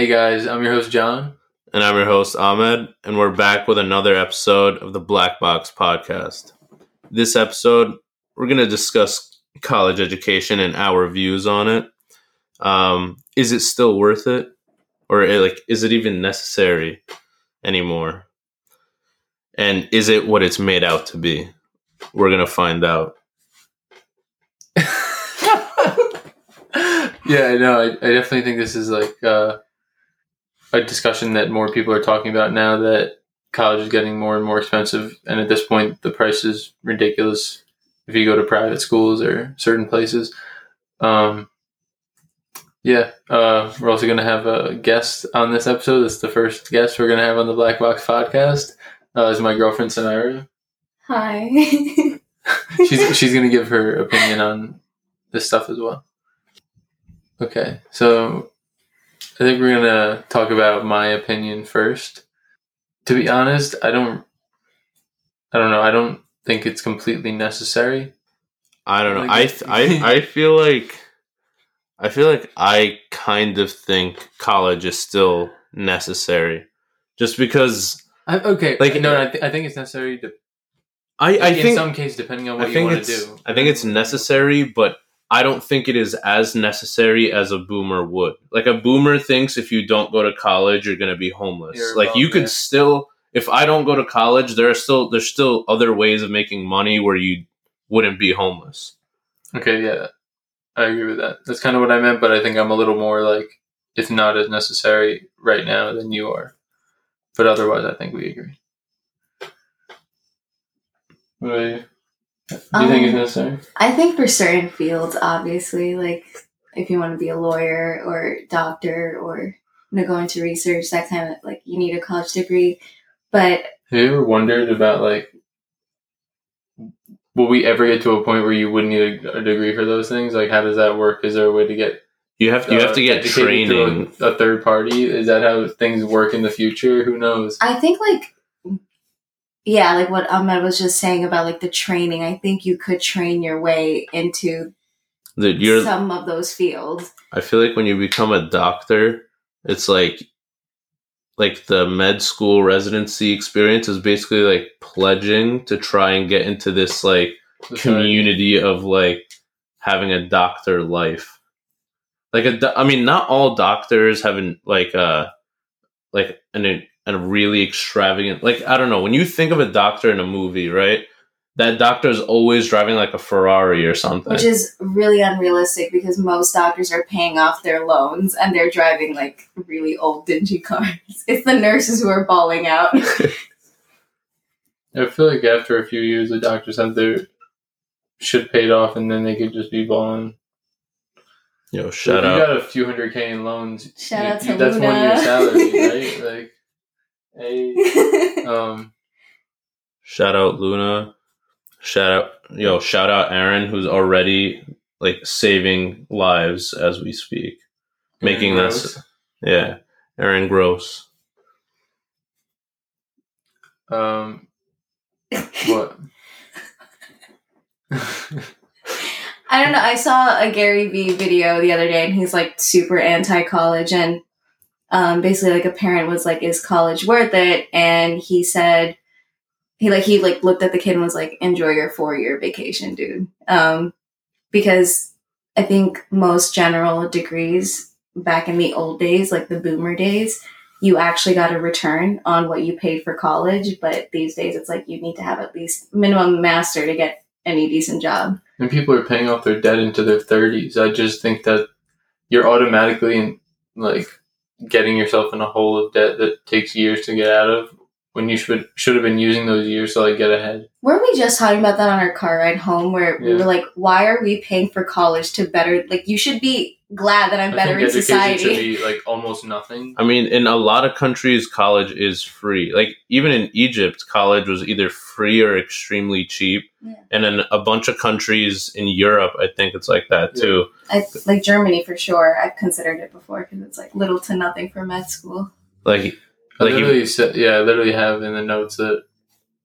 Hey guys, I'm your host John. And I'm your host Ahmed, and we're back with another episode of the Black Box Podcast. This episode, we're going to discuss college education and our views on it. Um, is it still worth it, or eh, like, is it even necessary anymore? And is it what it's made out to be? We're gonna find out. yeah, no, I, I definitely think this is like uh, a discussion that more people are talking about now that college is getting more and more expensive, and at this point, the price is ridiculous if you go to private schools or certain places. Um, yeah, uh, we're also going to have a guest on this episode. This is the first guest we're going to have on the Black Box podcast. Uh, is my girlfriend Sanira. Hi. she's she's going to give her opinion on this stuff as well. Okay, so I think we're going to talk about my opinion first. To be honest, I don't. I don't know. I don't think it's completely necessary. I don't know. I th- I I feel like I feel like I kind of think college is still necessary, just because. I, okay, like no, I, th- I think it's necessary to. I, I in think some case, depending on what I you want to do. I think it's necessary, but I don't think it is as necessary as a boomer would. Like a boomer thinks if you don't go to college, you're going to be homeless. You're like you could still, if I don't go to college, there are still there's still other ways of making money where you wouldn't be homeless. Okay, yeah, I agree with that. That's kind of what I meant, but I think I'm a little more like it's not as necessary right now than you are. But otherwise, I think we agree. What about you? Do you think it's Um, necessary? I think for certain fields, obviously, like if you want to be a lawyer or doctor or you know, go into research, that kind of like you need a college degree. But Have you ever wondered about like, will we ever get to a point where you wouldn't need a, a degree for those things? Like, how does that work? Is there a way to get You have you have uh, to get educated training. a, a third party? Is that how things work in the future? Who knows? I think like yeah, like what Ahmed was just saying about like the training. I think you could train your way into That you're some of those fields. I feel like when you become a doctor, it's like like the med school residency experience is basically like pledging to try and get into this like community of like having a doctor life. Like a, do- I mean, not all doctors have an like uh like an a really extravagant like I don't know when you think of a doctor in a movie, right? That doctor is always driving like a Ferrari or something. Which is really unrealistic because most doctors are paying off their loans and they're driving like really old dingy cars. It's the nurses who are balling out. I feel like after a few years, the doctors have their shit paid off, and then they could just be balling. Yo, If shout you got a few hundred k in loans. Shout you- out you- to that's one of your Luna. right? Like, hey, um, Shout out Luna. Shout out yo, shout out Aaron who's already like saving lives as we speak. Making Aaron this yeah. Aaron Gross. Um, what? I don't know. I saw a Gary Vee video the other day and he's like super anti college and um, basically like a parent was like, Is college worth it? And he said he like he like looked at the kid and was like, Enjoy your four year vacation, dude. Um, because I think most general degrees back in the old days, like the boomer days, you actually got a return on what you paid for college. But these days it's like you need to have at least minimum master to get any decent job. and people are paying off their debt into their thirties. I just think that you're automatically in, like getting yourself in a hole of debt that takes years to get out of when you should should have been using those years to like get ahead. Weren't we just talking about that on our car ride home where we were like, why are we paying for college to better, like, you should be glad that I'm I better think in education society. should be like almost nothing. I mean, in a lot of countries college is free. Like even in Egypt, college was either free or extremely cheap. Yeah. And in a bunch of countries in Europe, I think it's like that Yeah. too. I, like Germany for sure. I've considered it before because it's like little to nothing for med school. Like I Like you- literally said, yeah, I literally have in the notes that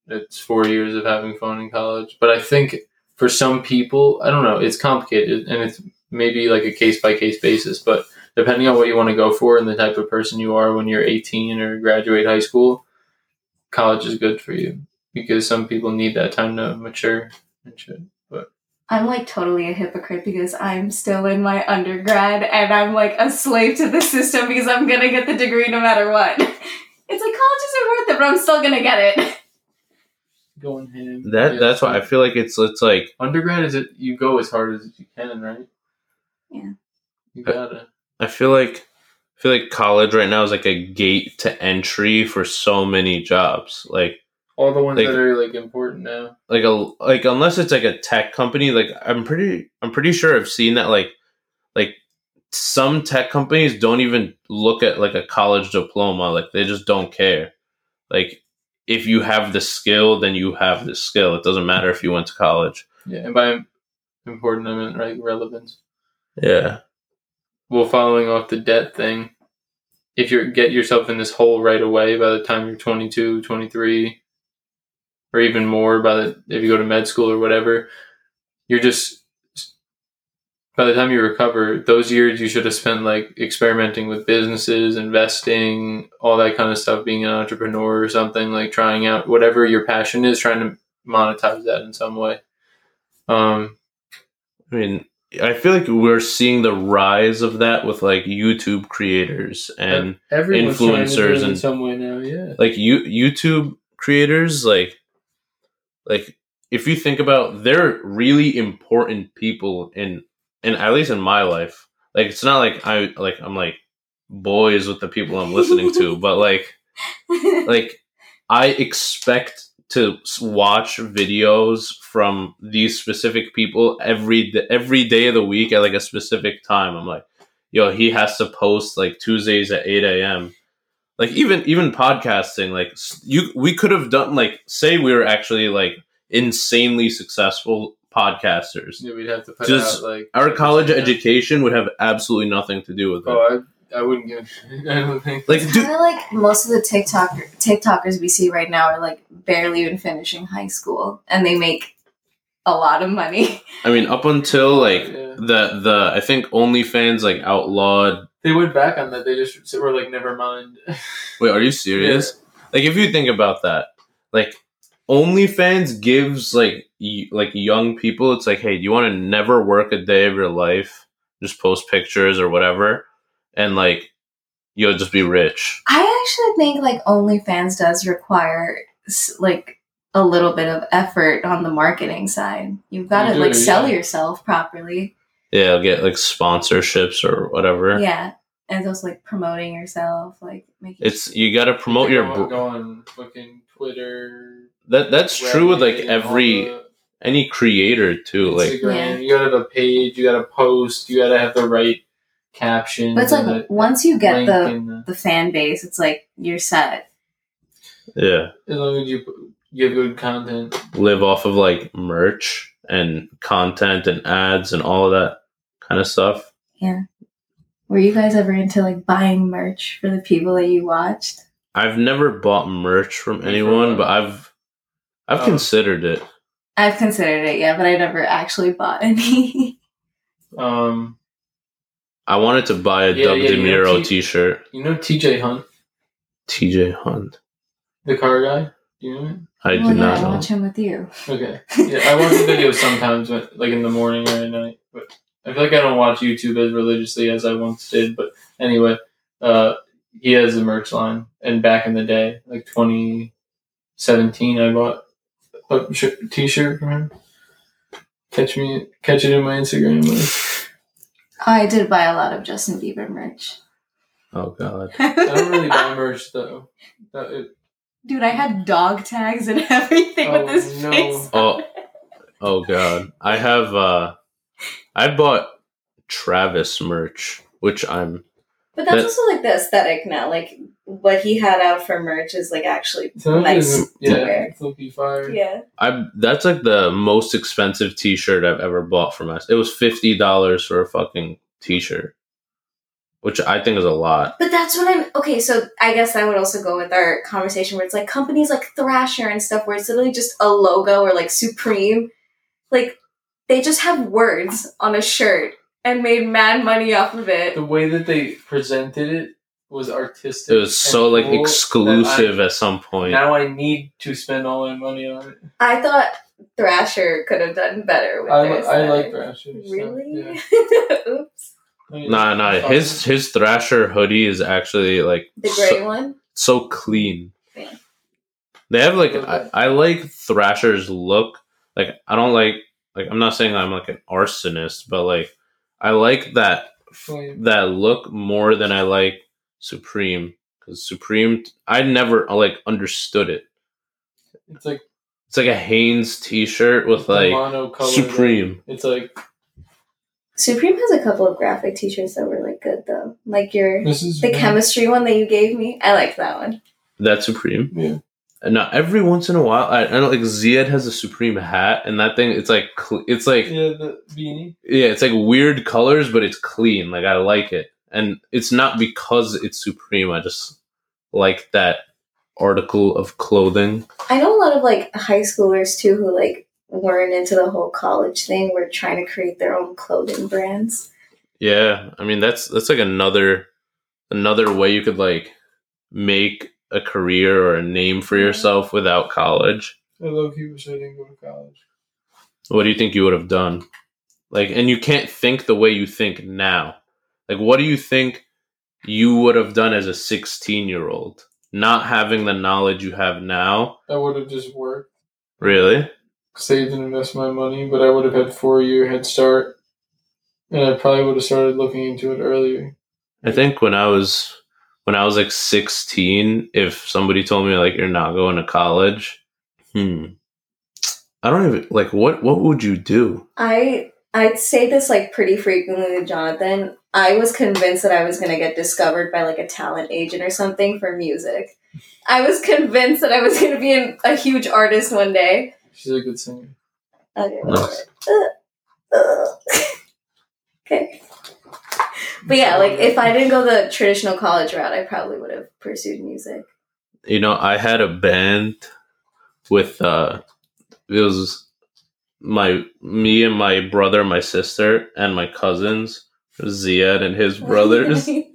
it's four years of having fun in college. But I think for some people, I don't know, it's complicated and it's maybe like a case by case basis. But depending on what you want to go for and the type of person you are when you're 18 or graduate high school, college is good for you because some people need that time to mature and shit. But I'm like totally a hypocrite because I'm still in my undergrad and I'm like a slave to the system because I'm gonna get the degree no matter what. It's like college isn't worth it, but I'm still gonna get it. going ham. That Yeah, that's why I feel like it's it's like undergrad is it you go as hard as you can, right? Yeah. You gotta. I feel like I feel like college right now is like a gate to entry for so many jobs. Like All the ones Like- that are like important now. like a like unless it's like a tech company, like I'm pretty I'm pretty sure I've seen that like like some tech companies don't even look at like a college diploma. Like they just don't care. Like if you have the skill, then you have the skill. It doesn't matter if you went to college. Yeah, and by important I meant like relevance. Yeah. Well, following off the debt thing, if you get yourself in this hole right away by the time you're 22, 23, or even more by the if you go to med school or whatever, you're just by the time you recover, those years you should have spent like experimenting with businesses, investing, all that kind of stuff, being an entrepreneur or something, like trying out whatever your passion is, trying to monetize that in some way. Um, I mean, I feel like we're seeing the rise of that with like YouTube creators and everyone's trying to do influencers in and- some way now, yeah. like you YouTube creators like like if you think about they're really important people in in at least in my life like it's not like I like I'm like boys with the people I'm listening to but like like I expect to watch videos from these specific people every every day of the week at like a specific time. I'm like, yo, he has to post like Tuesdays at eight a.m. Like even even podcasting, like you, we could have done like say we were actually like insanely successful podcasters. Yeah, we'd have to put Just out like Our college Yeah. education would have absolutely nothing to do with it. Oh, I, I wouldn't give. I don't think. Like, It's dude, kind of like most of the TikTok TikTokers we see right now are like barely even finishing high school, and they make a lot of money. I mean, up until like Yeah. the the I think OnlyFans like outlawed They went back on that. They just were like, never mind. Wait, are you serious? Like, if you think about that, like, OnlyFans gives like y- like young people, it's like, hey, do you want to never work a day of your life, just post pictures or whatever, and like, you'll just be rich. I actually think like OnlyFans does require like a little bit of effort on the marketing side. You've got to You do, like sell yeah. yourself properly. Yeah, I'll get like sponsorships or whatever. Yeah, and it's also like promoting yourself, like making. It's you got to promote your. go, br- go on fucking Twitter. That that's true with like every all any creator too. the Like, Yeah. You gotta have a page. You gotta post. You gotta have the right caption. but it's like once you get the the. the fan base, it's like you're set. yeah, As long as you give good content. live off of like merch and content and ads and all of that kind of stuff. Yeah. Were you guys ever into like buying merch for the people that you watched? I've never bought merch from anyone, but I've I've Oh. considered it. I've considered it, yeah, but I never actually bought any. Um, I wanted to buy a Yeah, Doug yeah, you know, T- t-shirt. you know T.J. Hunt, TJ Hunt. the car guy. Do you know him? I well, do yeah, not I know. watch him with you. Okay. Yeah, I watch the videos sometimes, when, like in the morning or at night. But I feel like I don't watch YouTube as religiously as I once did. But anyway, uh, he has a merch line, and back in the day, like 2017, I bought a sh- T-shirt from him. Catch me, catch it in my Instagram. Like, I did buy a lot of Justin Bieber merch. Oh god. I don't really buy merch though. That, it, Dude, I had dog tags and everything Oh, with this no. face. Oh oh god. I have uh I bought Travis merch, which I'm But that's That- also like the aesthetic now. Like what he had out for merch is like actually some of it nice is- to yeah, wear. it's fire. Yeah. I that's like the most expensive t-shirt I've ever bought from us. It was $50 for a fucking t-shirt. Which I think is a lot. But that's what I'm okay. So I guess that would also go with our conversation where it's like companies like Thrasher and stuff, where it's literally just a logo or like Supreme, like they just have words on a shirt and made mad money off of it. The way that they presented it was artistic. It was so like cool that exclusive at some point. now I need to spend all my money on it. I thought Thrasher could have done better with I, their I like Thrasher. so, Really? yeah. Oops. Nah, nah. His his Thrasher hoodie is actually like The gray so, one? so clean. Yeah. They have like I, I like Thrasher's look. Like I don't like like I'm not saying I'm like an arsonist, but like I like that Flame. Oh, that look more than I like Supreme because Supreme I never uh, like understood it. It's like It's like a Hanes T-shirt with like. Supreme. It's like Supreme has a couple of graphic t-shirts that were like good though. Like your this is the chemistry one that you gave me. I like that one. That's Supreme. Yeah. And now every once in a while, I, I know like Ziad has a Supreme hat, and that thing it's like cl- it's like Yeah, the beanie. yeah, it's like weird colors, but it's clean. Like I like it, and it's not because it's Supreme. I just like that article of clothing. I know a lot of like high schoolers too who like weren't into the whole college thing. Were trying to create their own clothing brands. Yeah, I mean that's that's like another another way you could like make a career or a name for yourself without college. I love you wish I didn't go to college. What do you think you would have done? Like, and you can't think the way you think now. Like, what do you think you would have done as a 16 year old, not having the knowledge you have now? I would have just worked, Really? saved and invested my money, but I would have had four year head start, and I probably would have started looking into it earlier. I think when I was when I was like 16, if somebody told me like you're not going to college, hmm, I don't even like what what would you do? I I'd say this like pretty frequently to Jonathan. I was convinced that I was gonna get discovered by like a talent agent or something for music. I was convinced that I was gonna be an, a huge artist one day. She's a good singer. Okay. Nice. Uh, uh. okay. But yeah, like if I didn't go the traditional college route, I probably would have pursued music. You know, I had a band with uh it was my me and my brother, my sister, and my cousins, Ziad and his brothers. and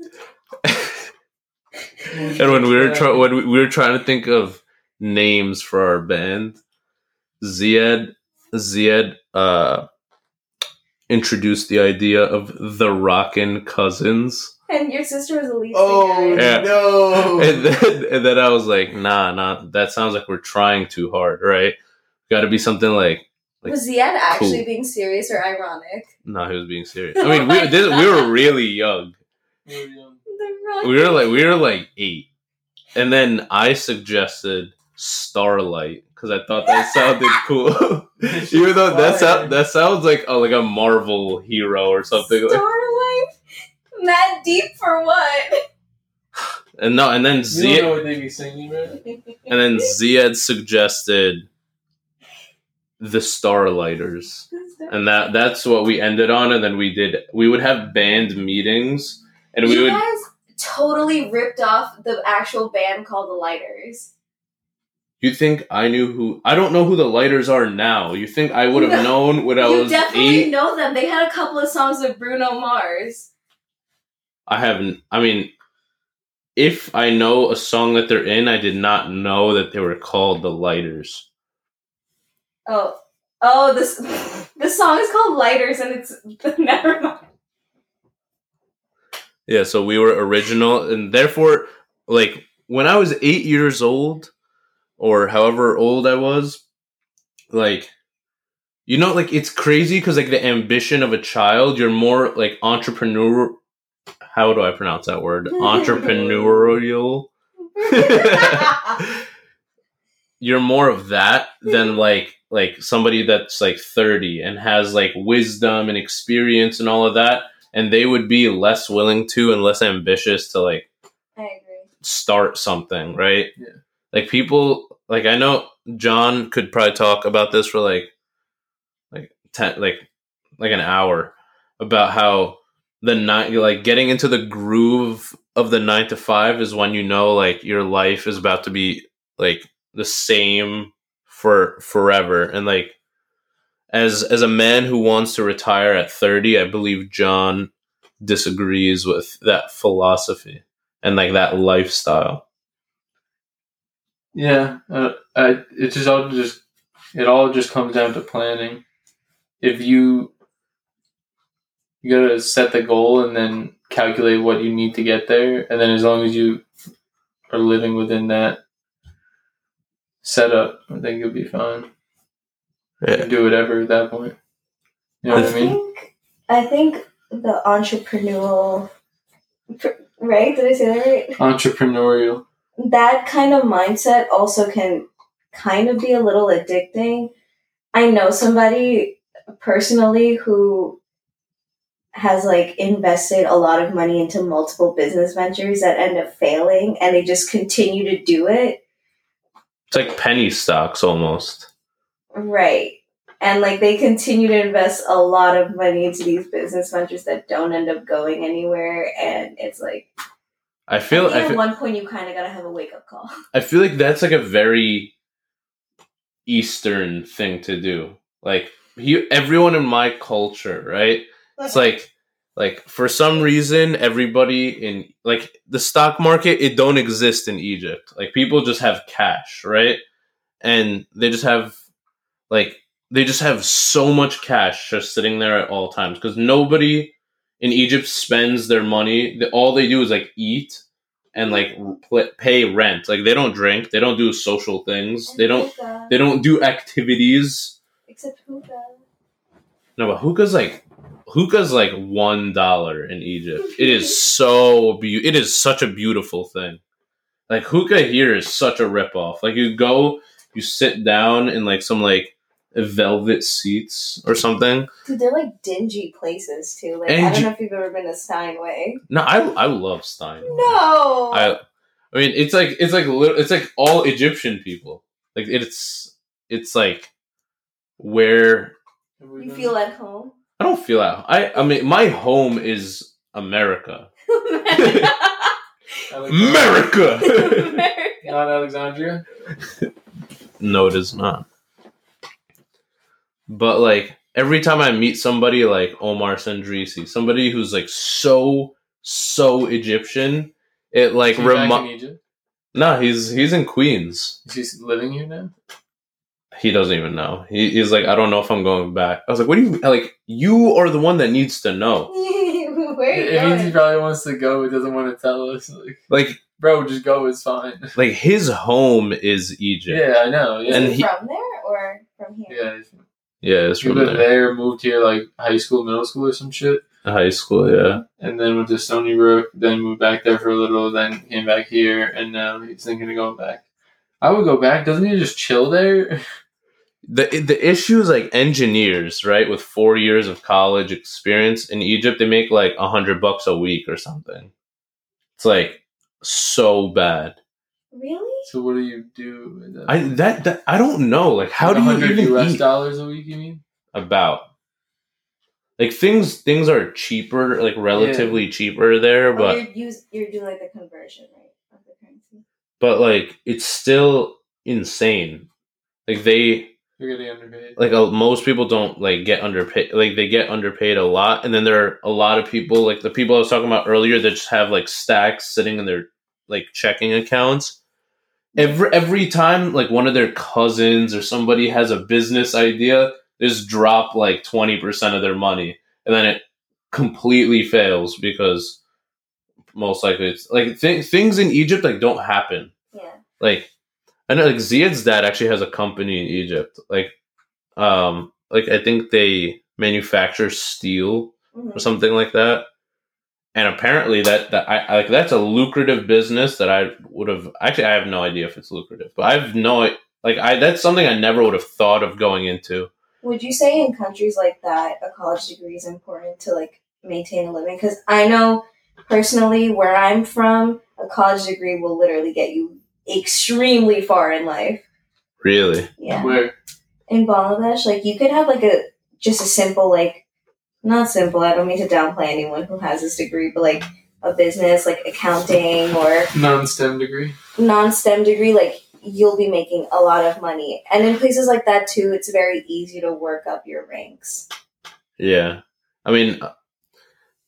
when we were trying when we, we were trying to think of names for our band, Ziad Ziad uh introduced the idea of the Rockin' Cousins. and your sister was the lead Oh. Yeah. no! and then and then I was like, nah, nah, that sounds like we're trying too hard, right? Got to be something like, like was Ziad actually cool. being serious or ironic? no, he was being serious. I mean, we oh this, we were really young. We were young. We were like we were like eight, and then I suggested Starlight because I thought that sounded cool. Even though that sound that sounds like a, like a Marvel hero or something. Like, Starlight? Mad deep for what? and no, and then You don't know what they be singing, right? and then Ziad suggested the Starlighters. and that that's what we ended on and then we did we would have band meetings and we you would guys totally ripped off the actual band called the Lighters. You think i knew who i don't know who the lighters are now you think i would have No. known when i you was definitely eight know them. They had a couple of songs with Bruno Mars. i haven't i mean if i know a song that they're in i did not know that they were called the lighters Oh, oh, this this song is called Lighters, and it's never mind. yeah so we were original and therefore like when i was eight years old or however old i was like you know like it's crazy because like the ambition of a child you're more like entrepreneur how do i pronounce that word entrepreneurial you're more of that than like like somebody that's like 30 and has like wisdom and experience and all of that and they would be less willing to and less ambitious to like I agree. start something right Yeah. Like people like i know john could probably talk about this for like like 10 like like an hour about how the night like getting into the groove of the nine to five is when you know like your life is about to be like the same for forever and like as as a man who wants to retire at 30, I believe John disagrees with that philosophy and like that lifestyle. Yeah, uh, I, it just all just it all just comes down to planning. If you you gotta set the goal and then calculate what you need to get there, and then as long as you are living within that setup, I think you'll be fine. You Yeah. can do whatever at that point. You know I what I mean? I think the entrepreneurial, right? Did I say that right? Entrepreneurial. That kind of mindset also can kind of be a little addicting. I know somebody personally who has like invested a lot of money into multiple business ventures that end up failing and they just continue to do it. It's like penny stocks almost. Right. And like they continue to invest a lot of money into these business ventures that don't end up going anywhere and it's like I feel I at one point you kind of got to have a wake up call. I feel like that's like a very eastern thing to do. Like you, everyone in my culture, right? It's like like for some reason everybody in like the stock market it don't exist in Egypt. Like people just have cash, right? And they just have like they just have so much cash just sitting there at all times because nobody in Egypt spends their money. The- All they do is like eat and like pl- pay rent. Like they don't drink, they don't do social things, they don't Hookah. they don't do activities. except hookah. No, but hookah's like hookah's like one dollar in Egypt. It is so be- It is such a beautiful thing. Like hookah here is such a ripoff. Like you go, you sit down in like some like velvet seats or something. Dude, they're like dingy places too. Like And I don't you- know if you've ever been to Steinway. No, I I love Stein. No. I I mean it's like it's like it's like all Egyptian people. Like it's it's like where you feel at home. I don't feel at I I mean my home is America. America. Not Alexandria. no, it is not. But like every time I meet somebody like Omar Sandrisi, somebody who's like so so Egyptian, it like Is he back in Egypt? No, he's he's in Queens. Is he living here now? He doesn't even know. He, he's like, I don't know if I'm going back. I was like, what do you like? You are the one that needs to know. Where are you It means he probably wants to go, but doesn't want to tell us. Like, Like bro, just go. It's fine. like his home is Egypt. Yeah, I know. Yeah, And Is he- he from there or from here? yeah. He Yeah, it's from lived there. there, moved here like high school, middle school, or some shit, high school. Yeah, and then went to Stony Brook. Then moved back there for a little. Then came back here, and now he's thinking of going back. I would go back. Doesn't he just chill there? the the issue is like engineers, right? With four years of college experience in Egypt, they make like a hundred bucks a week or something. It's like so bad. Really? So what do you do? With that? I that, that I don't know. Like, how do you 100 even US eat? dollars a week? You mean? about like things things are cheaper like relatively cheaper there Oh, but you're, you're doing like the conversion, right? Of the currency. but like it's still insane like they You're getting underpaid. like uh, most people don't like get underpaid like they get underpaid a lot and then there are a lot of people like the people i was talking about earlier that just have like stacks sitting in their like checking accounts every every time like one of their cousins or somebody has a business idea they just drop like 20% of their money and then it completely fails because most likely it's like th- things in egypt like don't happen Yeah. like I know like Ziad's dad actually has a company in Egypt. Like um like I think they manufacture steel Mhm. or something like that. And apparently that that I, I like that's a lucrative business that I would have actually I have no idea if it's lucrative. But I've no like I that's something I never would have thought of going into. Would you say in countries like that, a college degree is important to like maintain a living? Because I know personally, where I'm from, a college degree will literally get you extremely far in life. Really. Yeah. Where? in Bangladesh, like you could have like a just a simple like not simple, I don't mean to downplay anyone who has this degree, but like a business, like accounting or Non-STEM degree. non STEM degree, like you'll be making a lot of money. And in places like that too, it's very easy to work up your ranks. Yeah, I mean,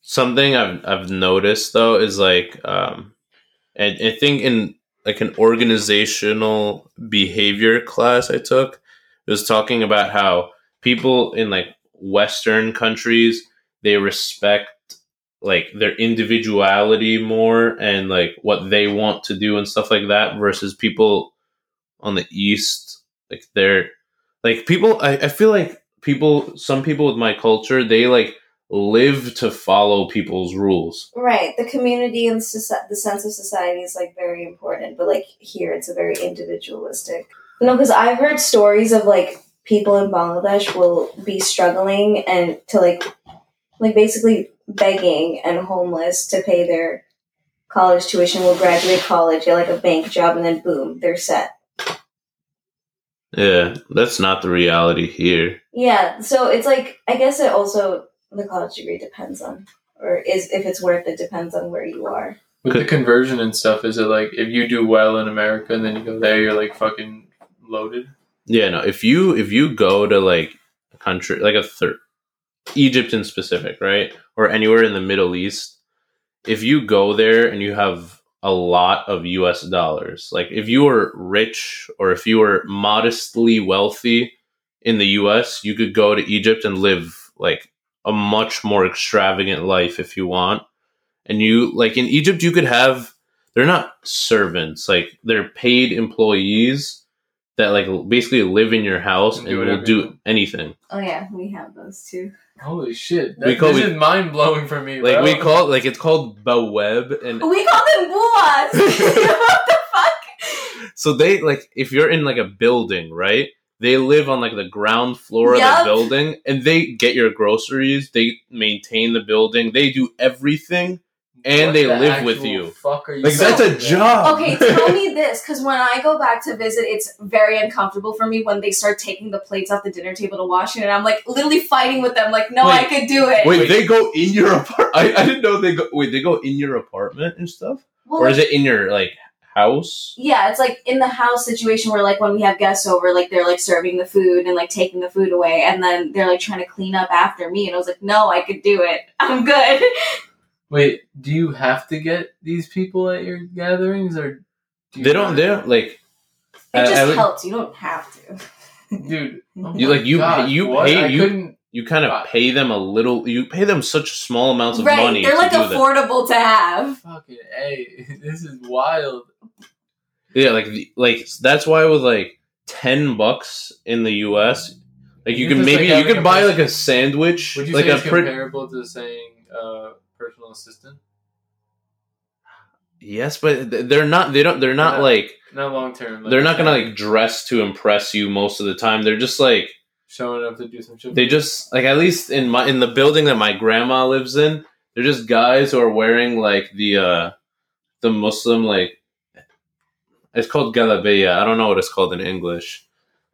something I've I've noticed though is like, um, and I think in like an organizational behavior class I took, it was talking about how people in like Western countries they respect like their individuality more and like what they want to do and stuff like that versus people on the east like they're like people I, I feel like people some people with my culture they like live to follow people's rules Right. The community and the sense of society is like very important, but like here it's a very individualistic. No, because I've heard stories of like people in Bangladesh will be struggling and to like, like basically begging and homeless to pay their college tuition. Will graduate college, get like a bank job, and then boom, they're set. yeah that's not the reality here Yeah. So it's like I guess it also the college degree depends on, or is if it's worth it depends on where you are. With the conversion and stuff, is it like if you do well in America and then you go there, you're like fucking loaded? Yeah, no. If you if you go to like a country like a third Egypt in specific, right, or anywhere in the Middle East, if you go there and you have a lot of U.S. dollars, like if you were rich or if you were modestly wealthy in the U.S., you could go to Egypt and live like a much more extravagant life if you want. And you like in Egypt, you could have they're not servants, like they're paid employees that like basically live in your house And and do will do anything. Oh yeah, we have those too. Holy shit! We call- this we- is mind blowing for me. Like bro. we call it like it's called Baweb and We call them buas. what the fuck? so they like if you're in like a building, right? They live on like the ground floor Yup. of the building and they get your groceries, they maintain the building, they do everything. And What they the live with you. Fuck are you Like that's a job. Okay, tell me this, because when I go back to visit, it's very uncomfortable for me when they start taking the plates off the dinner table to wash it, and I'm like literally fighting with them, like, no, I could do it. Wait, they go in your apartment? I, I didn't know they go. Wait, they go in your apartment and stuff, Well, or is it in your like house? Yeah, it's like in the house situation where like when we have guests over, like they're like serving the food and like taking the food away, and then they're like trying to clean up after me, and I was like, no, I could do it. I'm good. Wait, do you have to get these people at your gatherings, or do you They don't. They don't like. It I- just I would- helps. You don't have to. dude? oh You like you God, you what? pay I you you kind of pay them a little. You pay them such small amounts of right, money. they're like do that. affordable to have. Fucking a, this is wild. Yeah, like like that's why with like ten bucks in the U.S. Like you You're can just, like, maybe you having could buy like a sandwich, Would you like say a it's pretty. comparable to saying uh, personal assistant? Yes, but they're not. They don't. They're not Yeah. like. Not long term. They're not gonna like dress to impress you most of the time. They're just like showing up to do some shit. they just like at least in my in the building that my grandma lives in. They're just guys who are wearing like the uh the Muslim like it's called galabeya. I don't know what it's called in English.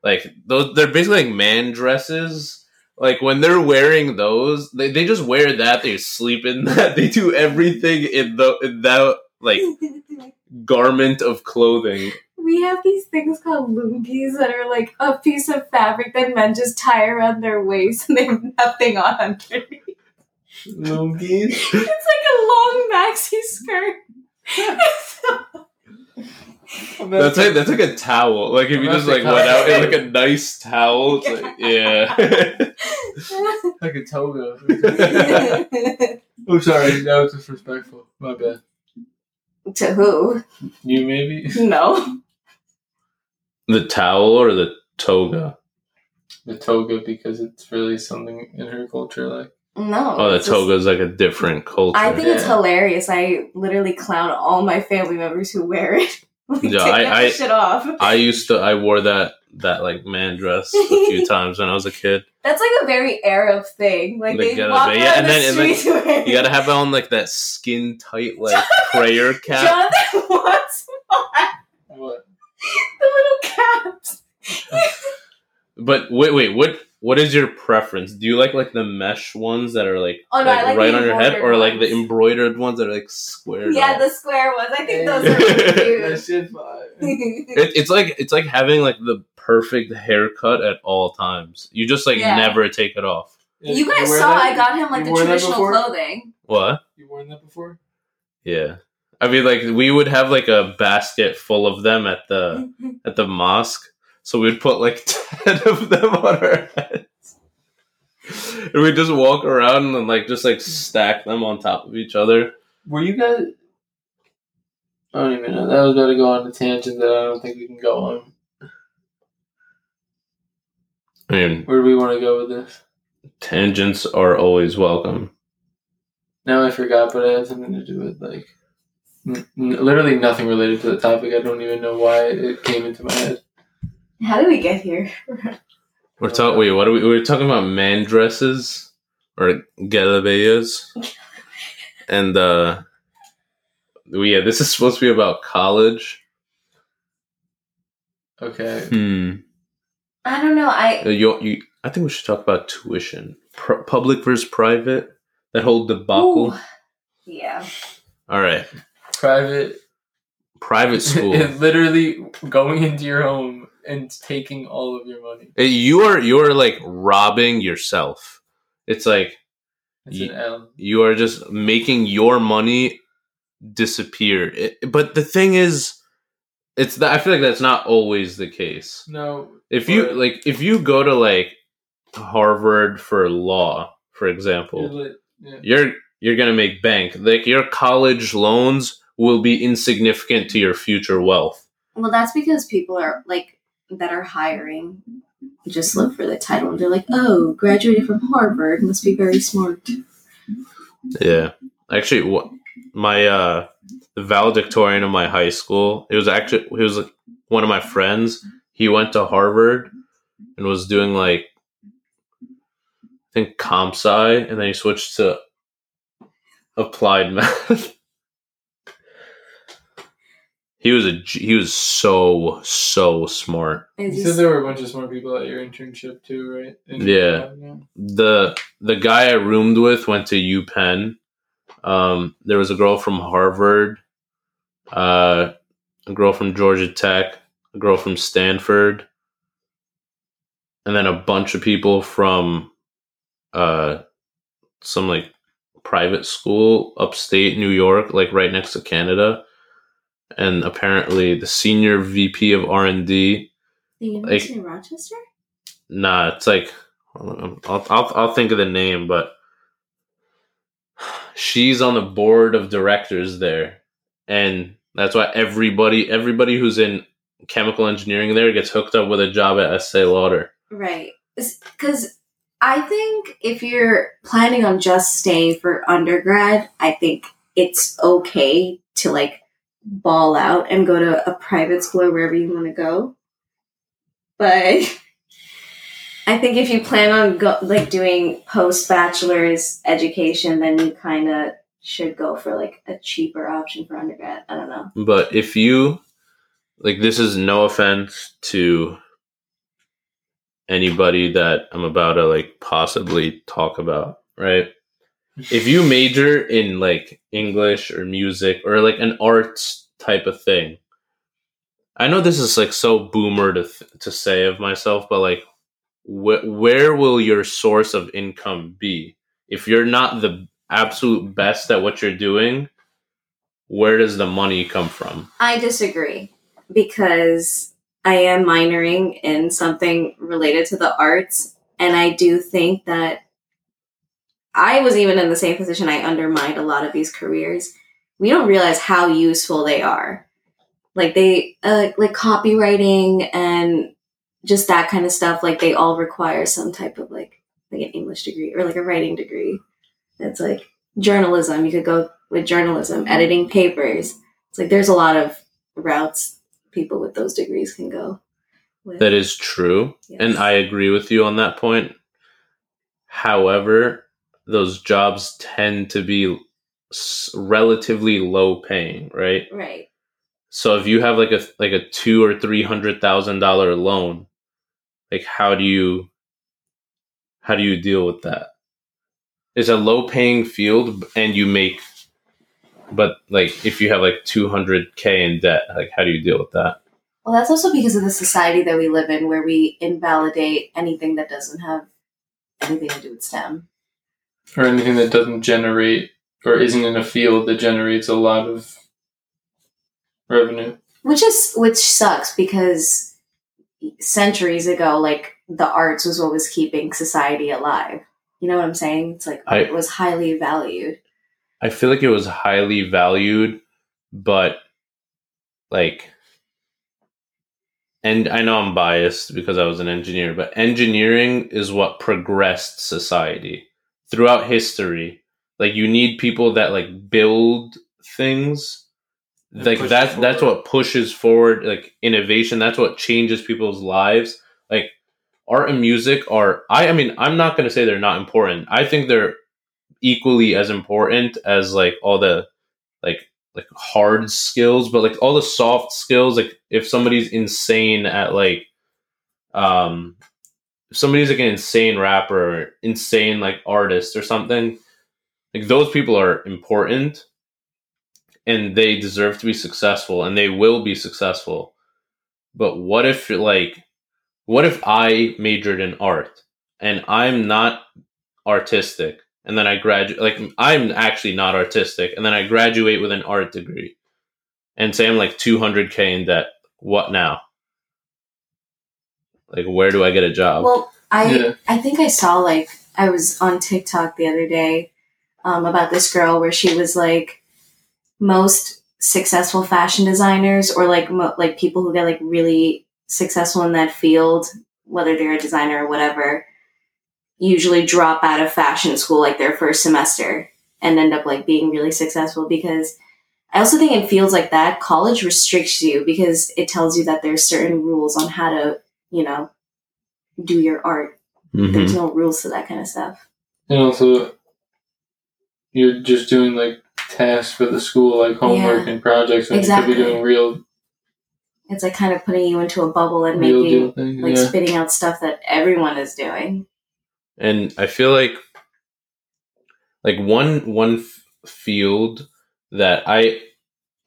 Like those, they're basically like man dresses. Like when they're wearing those, they, they just wear that. They sleep in that. They do everything in the in that like garment of clothing. we have these things called lungis that are like a piece of fabric that men just tie around their waist and they have nothing on underneath. Lungis. It's like a long maxi skirt. That's like that's like a towel. Like if you just like went out in like a nice towel, it's like yeah. like a toga. I'm sorry, that was disrespectful. My bad. to who? You maybe No. the towel or the toga. the toga because it's really something in her culture. Like No. Oh, the toga is like a different culture. I think it's hilarious. I literally clown all my family members who wear it. Like, Yeah, I- I- shit off. I used to. I wore that that like man dress a few times when I was a kid. That's like a very Arab thing. Like The they walk around yeah, and the then- and then streets wearing You gotta have on like that skin tight like prayer cap. Jonathan wants what? the little caps. But wait, wait, what? What is your preference? Do you like like the mesh ones that are like, Oh, no, like like right on your head, or embroidered like the embroidered ones that are like square? Yeah, off? the square ones. I think those Yeah. are really that cute. shit. It, it's like it's like having like the perfect haircut at all times. You just like Yeah. never take it off. you guys wear saw that? I got him like You the traditional clothing. What? You worn that before? Yeah. I mean, like we would have like a basket full of them at the at the mosque, so we'd put like ten of them on our heads, and we'd just walk around and like just like stack them on top of each other. Were you guys? I don't even know. That was going to go on a tangent that I don't think we can go on. I mean, Where do we want to go with this? tangents are always welcome. Now I forgot, but it had something to do with like n- literally nothing related to the topic. I don't even know why it came into my head. How did we get here? We're talking. Wait, what are we? We were talking about man dresses or galabeyas, and uh, we yeah, this is supposed to be about college. Okay. Hmm. I don't know. I Uh, You, you, I think we should talk about tuition, Pr- public versus private. That whole debacle. Ooh. yeah. All right, Private. private school. is literally going into your home and taking all of your money. You are you are like robbing yourself. It's like It's Ye- an L. you are just making your money disappear. It, but the thing is, it's that I feel like that's not always the case. No. If you like, if you go to like Harvard for law, for example, You're lit. Yeah. you're you're gonna make bank. Like your college loans will be insignificant to your future wealth. Well, that's because people are like that are hiring just look for the title and they're like, "Oh, graduated from Harvard, must be very smart." Yeah, actually, my uh the valedictorian of my high school, it was actually he was like one of my friends. He went to Harvard and was doing like I think comp sci, and then he switched to applied math. He was a he was so so smart. It's You said there were a bunch of smart people at your internship too, right? In- Yeah. the the guy I roomed with went to UPenn. Um, there was a girl from Harvard, uh, a girl from Georgia Tech, a girl from Stanford, and then a bunch of people from uh, some like private school upstate New York, like right next to Canada. And apparently, the senior VP of R and D the University of Rochester. Nah, it's like I'll, I'll I'll think of the name, but she's on the board of directors there, and that's why everybody everybody who's in chemical engineering there gets hooked up with a job at Estee Lauder. Right. Because I think if you're planning on just staying for undergrad, I think it's okay to like ball out and go to a private school or wherever you want to go. But I think if you plan on go like doing post bachelor's education, then you kind of should go for like a cheaper option for undergrad. I don't know. But if you like, this is no offense to anybody that I'm about to like possibly talk about, right? If you major in like English or music or like an arts type of thing, I know this is like so boomer to th- to say of myself, but like, wh- where will your source of income be if you're not the absolute best at what you're doing? Where does the money come from? I disagree because I am minoring in something related to the arts, and I do think that I was even in the same position. I undermined a lot of these careers. We don't realize how useful they are. Like they, uh, like copywriting and just that kind of stuff. Like they all require some type of like like an English degree or like a writing degree. It's like journalism. You could go with journalism, editing papers. It's like there's a lot of routes people with those degrees can go. With. That is true. Yes. And I agree with you on that point. However, those jobs tend to be relatively low paying, right? right. So if you have like a like a two or three hundred thousand dollar loan, like how do you how do you deal with that? It's a low paying field and you make but like if you have like 200k in debt, like how do you deal with that? Well, that's also because of the society that we live in where we invalidate anything that doesn't have anything to do with STEM. Or anything that doesn't generate or isn't in a field that generates a lot of revenue. Which is which sucks because centuries ago, like the arts was what was keeping society alive. You know what I'm saying? It's like I- art was highly valued. I feel like it was highly valued, but like, and I know I'm biased because I was an engineer, but engineering is what progressed society throughout history. Like, you need people that like build things. And Like that's that's what pushes forward like innovation. That's what changes people's lives. Like art and music are I I mean I'm not going to say they're not important. I think they're equally as important as like all the like like hard skills but like all the soft skills like if somebody's insane at like um if somebody's like an insane rapper insane like artist or something like those people are important and they deserve to be successful and they will be successful but what if like what if i majored in art and i'm not artistic and then I graduate. Like I'm actually not artistic, and then I graduate with an art degree, and say I'm like 200k in debt. What now? Like, where do I get a job? Well, I Yeah. I think I saw like I was on TikTok the other day um, about this girl where she was like most successful fashion designers or like mo- like people who get like really successful in that field, whether they're a designer or whatever, usually drop out of fashion school like their first semester and end up like being really successful because I also think in fields like that, college restricts you because it tells you that there's certain rules on how to, you know, do your art. Mhm. There's no rules to that kind of stuff. And also, you're just doing like tasks for the school, like homework and projects, and Exactly. you could be doing real, It's like kind of putting you into a bubble and making deal things. like yeah. spitting out stuff that everyone is doing. and I feel like like one one f- field that I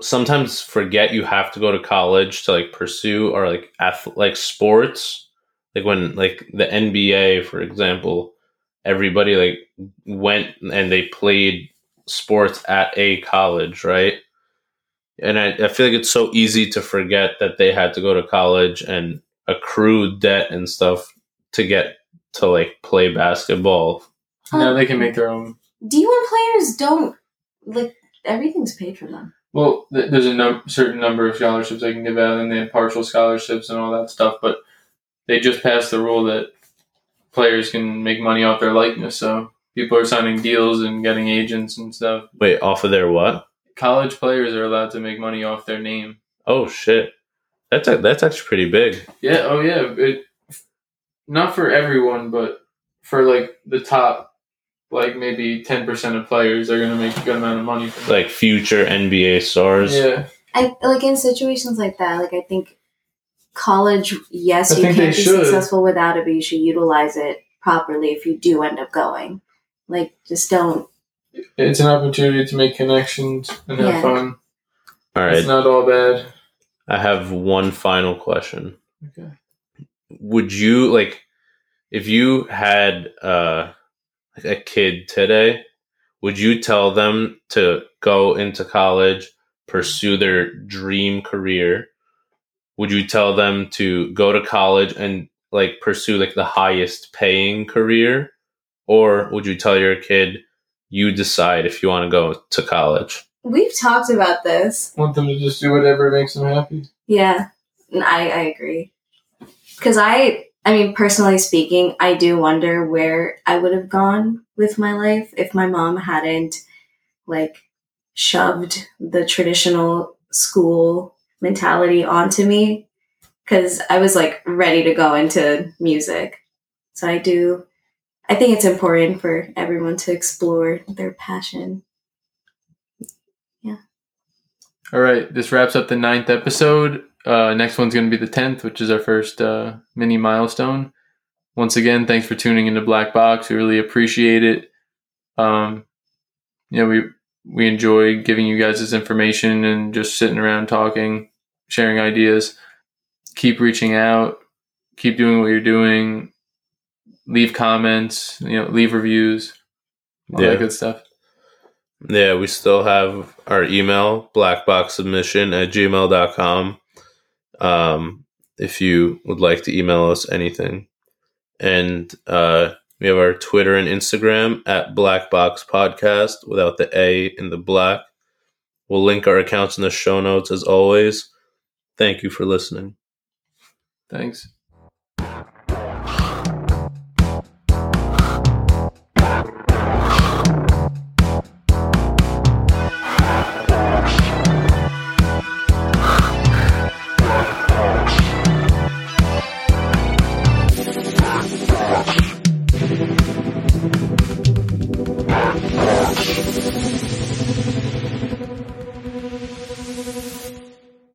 sometimes forget you have to go to college to like pursue or like ath- like sports like when like the NBA for example everybody like went and they played sports at a college right and I, I feel like it's so easy to forget that they had to go to college and accrue debt and stuff to get to like play basketball now they can um, make their own. D1 players don't like everything's paid for them. Well, th- there's a num- certain number of scholarships they can give out, and they have partial scholarships and all that stuff. But they just passed the rule that players can make money off their likeness. So people are signing deals and getting agents and stuff. wait off of their what College players are allowed to make money off their name. Oh shit, that's a, that's actually pretty big. Yeah. Oh, yeah. It, not for everyone, but for like the top, like maybe ten percent of players are gonna make a good amount of money. From. Like future NBA stars. yeah. I like in situations like that, like I think college, yes, I you can't be should. successful without it, but you should utilize it properly if you do end up going. Like just don't It's an opportunity to make connections and have Yeah. fun. All right. It's not all bad. I have one final question. Okay. Would you like if you had uh like a kid today? Would you tell them to go into college, pursue their dream career? Would you tell them to go to college and like pursue like the highest paying career? Or would you tell your kid you decide if you want to go to college? We've talked about this. Want them to just do whatever makes them happy. Yeah, and I, I agree. Because I, I mean, personally speaking, I do wonder where I would have gone with my life if my mom hadn't, like, shoved the traditional school mentality onto me. Because I was, like, ready to go into music. So I do, I think it's important for everyone to explore their passion. Yeah. All right. This wraps up the ninth episode. Uh, next one's going to be the tenth, which is our first uh, mini milestone. once again, thanks for tuning into Black Box. We really appreciate it. Um, you know, we we enjoy giving you guys this information and just sitting around talking, sharing ideas. Keep reaching out. Keep doing what you're doing. Leave comments. You know, leave reviews. All Yeah. that good stuff. Yeah, we still have our email, blackboxsubmission at gmail.com. Um, if you would like to email us anything. And uh, we have our Twitter and Instagram at Black Box Podcast without the A in the black. We'll link our accounts in the show notes as always. Thank you for listening. Thanks.